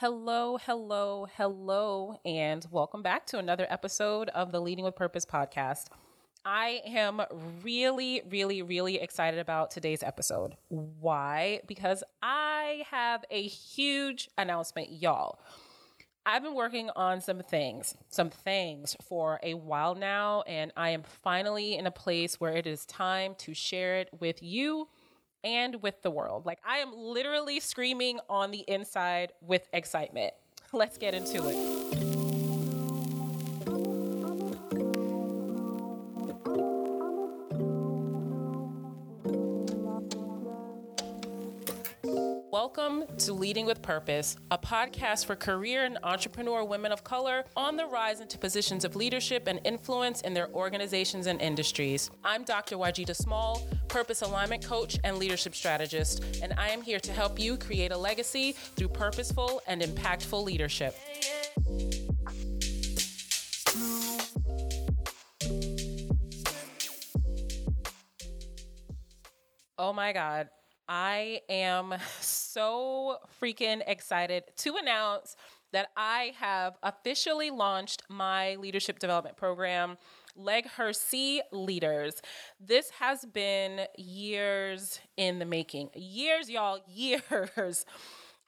Hello, hello, hello, and welcome back to another episode of the Leading with Purpose podcast. I am really, really, really excited about today's episode. Why? Because I have a huge announcement, y'all. I've been working on some things, some things for a while now, and I am finally in a place where it is time to share it with you and with the world. Like I am literally screaming on the inside with excitement. Let's get into it. Welcome to Leading with Purpose, a podcast for career and entrepreneur women of color on the rise into positions of leadership and influence in their organizations and industries. I'm Dr. Waajida Small, purpose alignment coach and leadership strategist, and I am here to help you create a legacy through purposeful and impactful leadership. Oh my God. I am so freaking excited to announce that I have officially launched my leadership development program, LegHERcy Leaders. This has been years in the making. Years, y'all, years.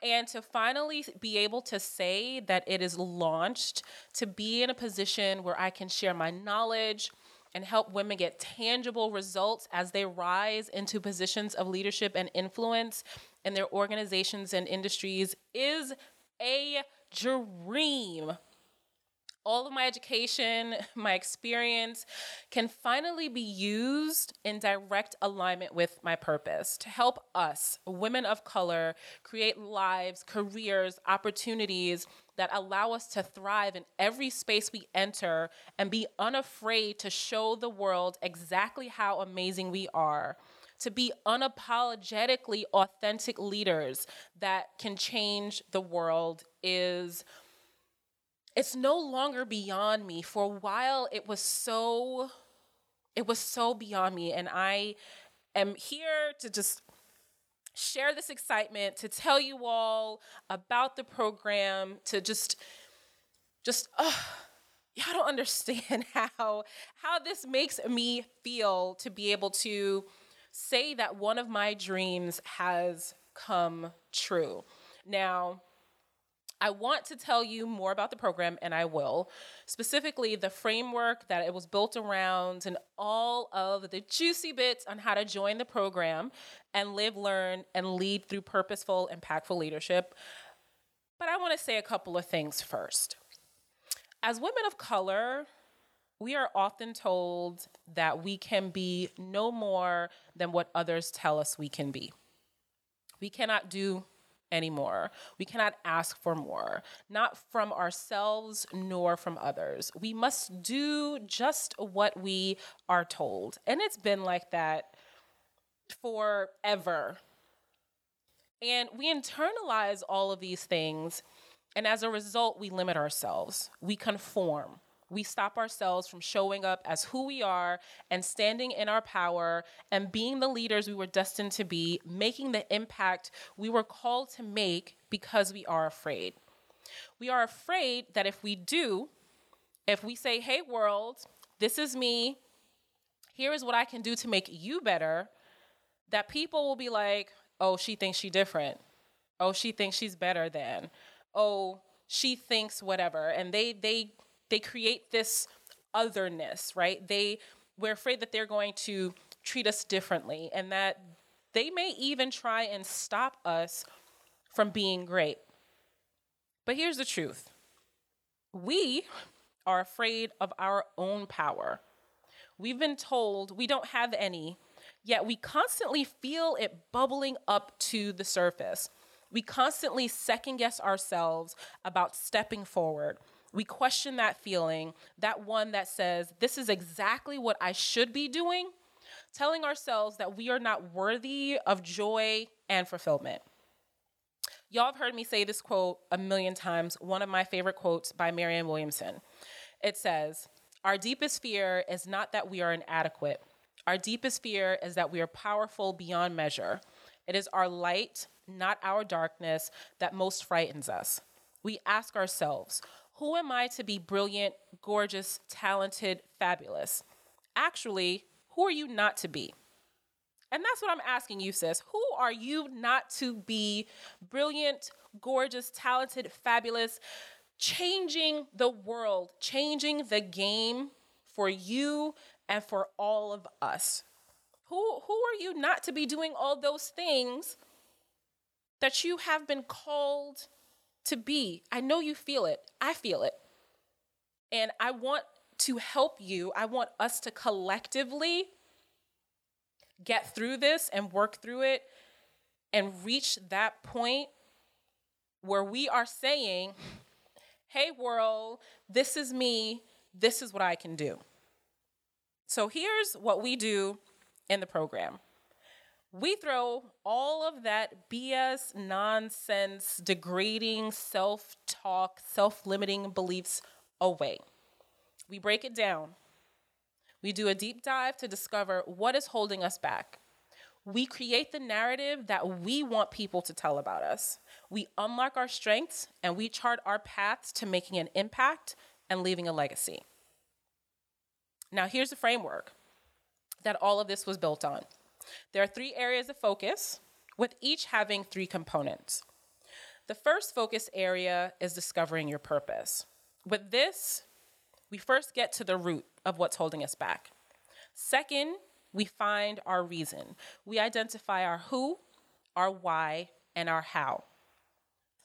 And to finally be able to say that it is launched, to be in a position where I can share my knowledge, and help women get tangible results as they rise into positions of leadership and influence in their organizations and industries is a dream. All of my education, my experience can finally be used in direct alignment with my purpose to help us, women of color, create lives, careers, opportunities that allow us to thrive in every space we enter and be unafraid to show the world exactly how amazing we are. To be unapologetically authentic leaders that can change the world is it's no longer beyond me. For a while it was so it was so beyond me and I am here to just share this excitement, to tell you all about the program, to just, just, uh, y'all don't understand how how this makes me feel to be able to say that one of my dreams has come true. Now, I want to tell you more about the program, and I will. Specifically, the framework that it was built around, and all of the juicy bits on how to join the program and live, learn, and lead through purposeful, impactful leadership. But I want to say a couple of things first. As women of color, we are often told that we can be no more than what others tell us we can be. We cannot do anymore. We cannot ask for more, not from ourselves nor from others. We must do just what we are told. And it's been like that forever. And we internalize all of these things. And as a result, we limit ourselves, we conform we stop ourselves from showing up as who we are and standing in our power and being the leaders we were destined to be, making the impact we were called to make because we are afraid. We are afraid that if we do, if we say, hey, world, this is me, here is what I can do to make you better, that people will be like, oh, she thinks she's different. Oh, she thinks she's better than. Oh, she thinks whatever. And they, they, they create this otherness, right? They we're afraid that they're going to treat us differently and that they may even try and stop us from being great. But here's the truth. We are afraid of our own power. We've been told we don't have any, yet we constantly feel it bubbling up to the surface. We constantly second guess ourselves about stepping forward we question that feeling, that one that says, This is exactly what I should be doing, telling ourselves that we are not worthy of joy and fulfillment. Y'all have heard me say this quote a million times, one of my favorite quotes by Marianne Williamson. It says, Our deepest fear is not that we are inadequate. Our deepest fear is that we are powerful beyond measure. It is our light, not our darkness, that most frightens us. we ask ourselves, who am I to be brilliant, gorgeous, talented, fabulous? Actually, who are you not to be? And that's what I'm asking you, sis. Who are you not to be brilliant, gorgeous, talented, fabulous, changing the world, changing the game for you and for all of us? Who, who are you not to be doing all those things that you have been called to be? I know you feel it. I feel it. And I want to help you. I want us to collectively get through this and work through it and reach that point where we are saying, hey, world, this is me, this is what I can do. So here's what we do in the program we throw all of that BS, nonsense, degrading self talk, self limiting beliefs away. We break it down. We do a deep dive to discover what is holding us back. We create the narrative that we want people to tell about us. We unlock our strengths and we chart our paths to making an impact and leaving a legacy. Now, here's the framework that all of this was built on. There are three areas of focus, with each having three components. The first focus area is discovering your purpose. With this, we first get to the root of what's holding us back. Second, we find our reason. We identify our who, our why, and our how.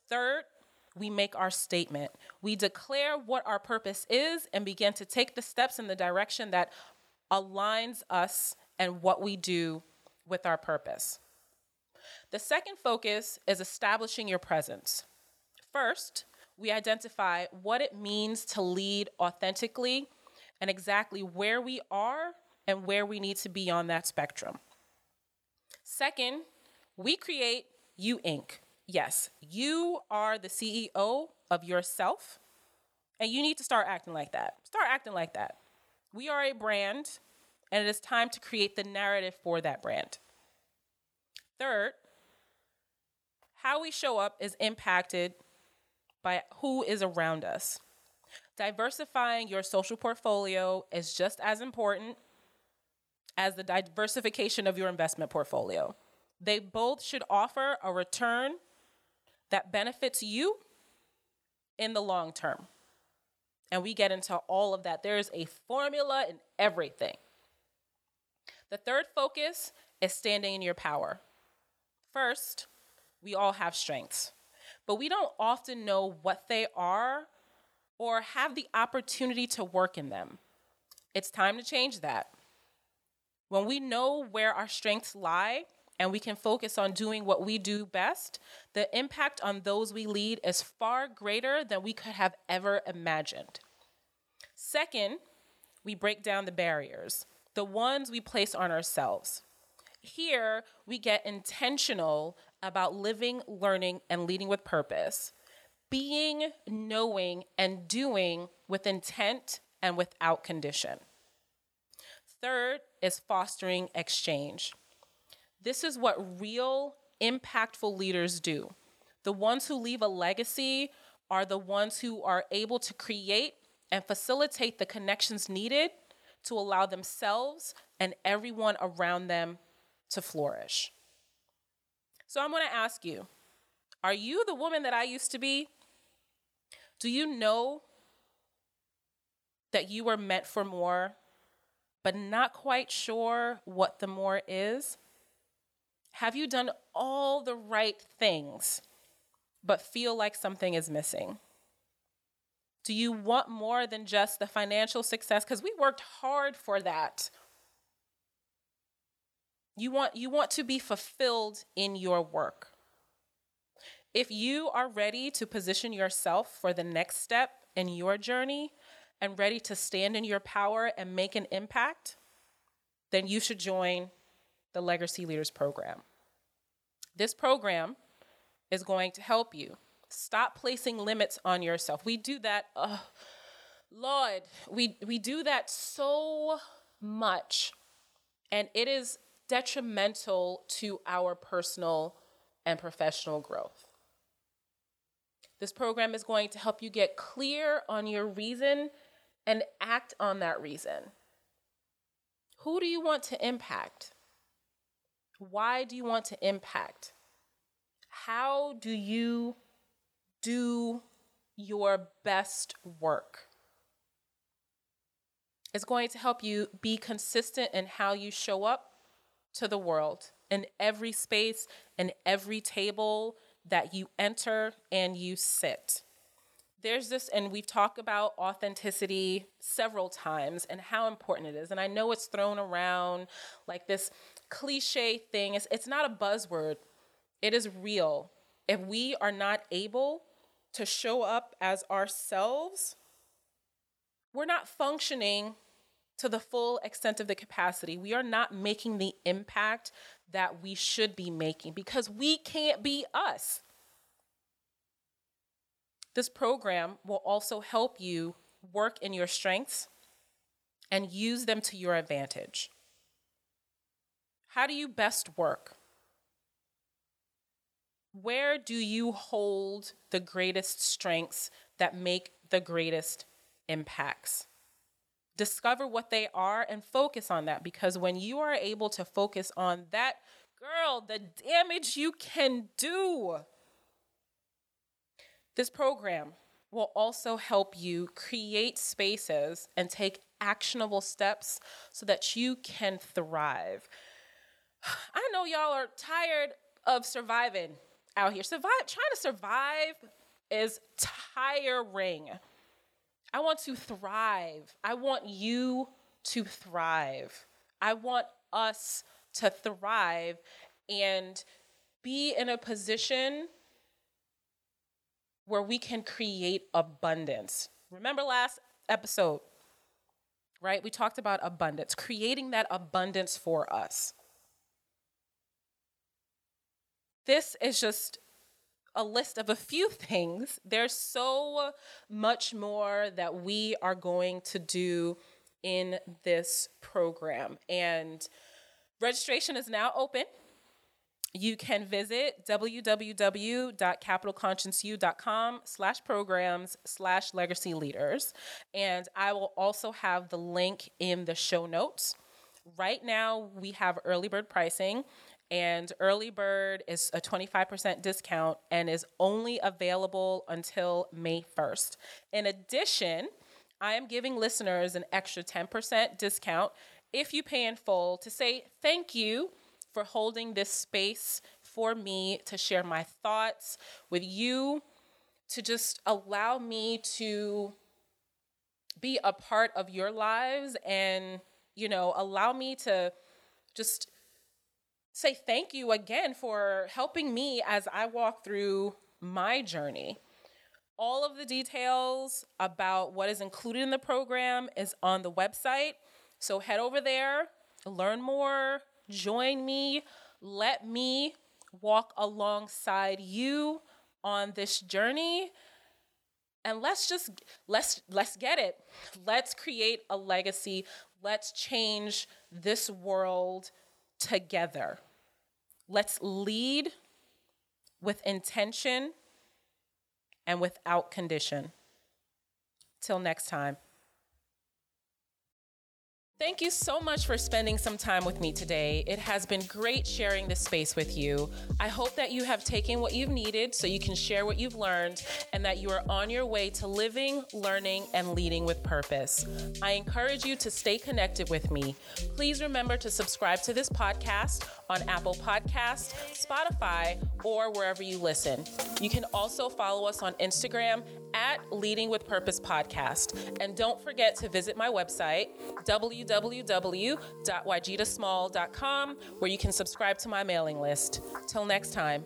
Third, we make our statement. We declare what our purpose is and begin to take the steps in the direction that aligns us and what we do with our purpose. The second focus is establishing your presence. First, we identify what it means to lead authentically and exactly where we are and where we need to be on that spectrum. Second, we create You Inc. Yes, you are the CEO of yourself, and you need to start acting like that. Start acting like that. We are a brand, and it is time to create the narrative for that brand. Third, how we show up is impacted by who is around us. Diversifying your social portfolio is just as important as the diversification of your investment portfolio. They both should offer a return that benefits you in the long term. And we get into all of that. There's a formula in everything. The third focus is standing in your power. First, we all have strengths, but we don't often know what they are or have the opportunity to work in them. It's time to change that. When we know where our strengths lie and we can focus on doing what we do best, the impact on those we lead is far greater than we could have ever imagined. Second, we break down the barriers the ones we place on ourselves. Here, we get intentional about living, learning, and leading with purpose, being, knowing, and doing with intent and without condition. Third is fostering exchange. This is what real, impactful leaders do. The ones who leave a legacy are the ones who are able to create and facilitate the connections needed to allow themselves and everyone around them to flourish. So I'm going to ask you Are you the woman that I used to be? Do you know that you were meant for more, but not quite sure what the more is? Have you done all the right things, but feel like something is missing? Do you want more than just the financial success? Because we worked hard for that. You want, you want to be fulfilled in your work. If you are ready to position yourself for the next step in your journey and ready to stand in your power and make an impact, then you should join the LegHERcy Leaders Program. This program is going to help you Stop placing limits on yourself. We do that, uh, Lord, we, we do that so much. And it is detrimental to our personal and professional growth. This program is going to help you get clear on your reason and act on that reason. Who do you want to impact? Why do you want to impact? How do you do your best work? It's going to help you be consistent in how you show up to the world in every space and every table that you enter and you sit. There's this, and we've talked about authenticity several times and how important it is. And I know it's thrown around like this cliche thing. It's, it's not a buzzword, it is real. If we are not able to show up as ourselves, we're not functioning to the full extent of the capacity. We are not making the impact that we should be making because we can't be us. This program will also help you work in your strengths and use them to your advantage. How do you best work? Where do you hold the greatest strengths that make the greatest impacts? Discover what they are and focus on that because when you are able to focus on that, girl, the damage you can do. This program will also help you create spaces and take actionable steps so that you can thrive. I know y'all are tired of surviving out here. Survive trying to survive is tiring. I want to thrive. I want you to thrive. I want us to thrive and be in a position where we can create abundance. Remember last episode, right? We talked about abundance, creating that abundance for us. This is just a list of a few things. There's so much more that we are going to do in this program. And registration is now open. You can visit www.capitalconsciousu.com slash programs slash legacy leaders. And I will also have the link in the show notes. Right now, we have early bird pricing and early bird is a 25% discount and is only available until May 1st. In addition, I am giving listeners an extra 10% discount if you pay in full to say thank you for holding this space for me to share my thoughts with you, to just allow me to be a part of your lives and, you know, allow me to just say thank you again for helping me as I walk through my journey. All of the details about what is included in the program is on the website. So head over there, learn more, join me, let me walk alongside you on this journey and let's just let's let's get it let's create a legacy let's change this world together Let's lead with intention and without condition. Till next time. Thank you so much for spending some time with me today. It has been great sharing this space with you. I hope that you have taken what you've needed so you can share what you've learned and that you are on your way to living, learning, and leading with purpose. I encourage you to stay connected with me. Please remember to subscribe to this podcast on Apple Podcast, Spotify, or wherever you listen. You can also follow us on Instagram at Leading with Purpose Podcast. And don't forget to visit my website, www.waajidasmall.com, where you can subscribe to my mailing list. Till next time.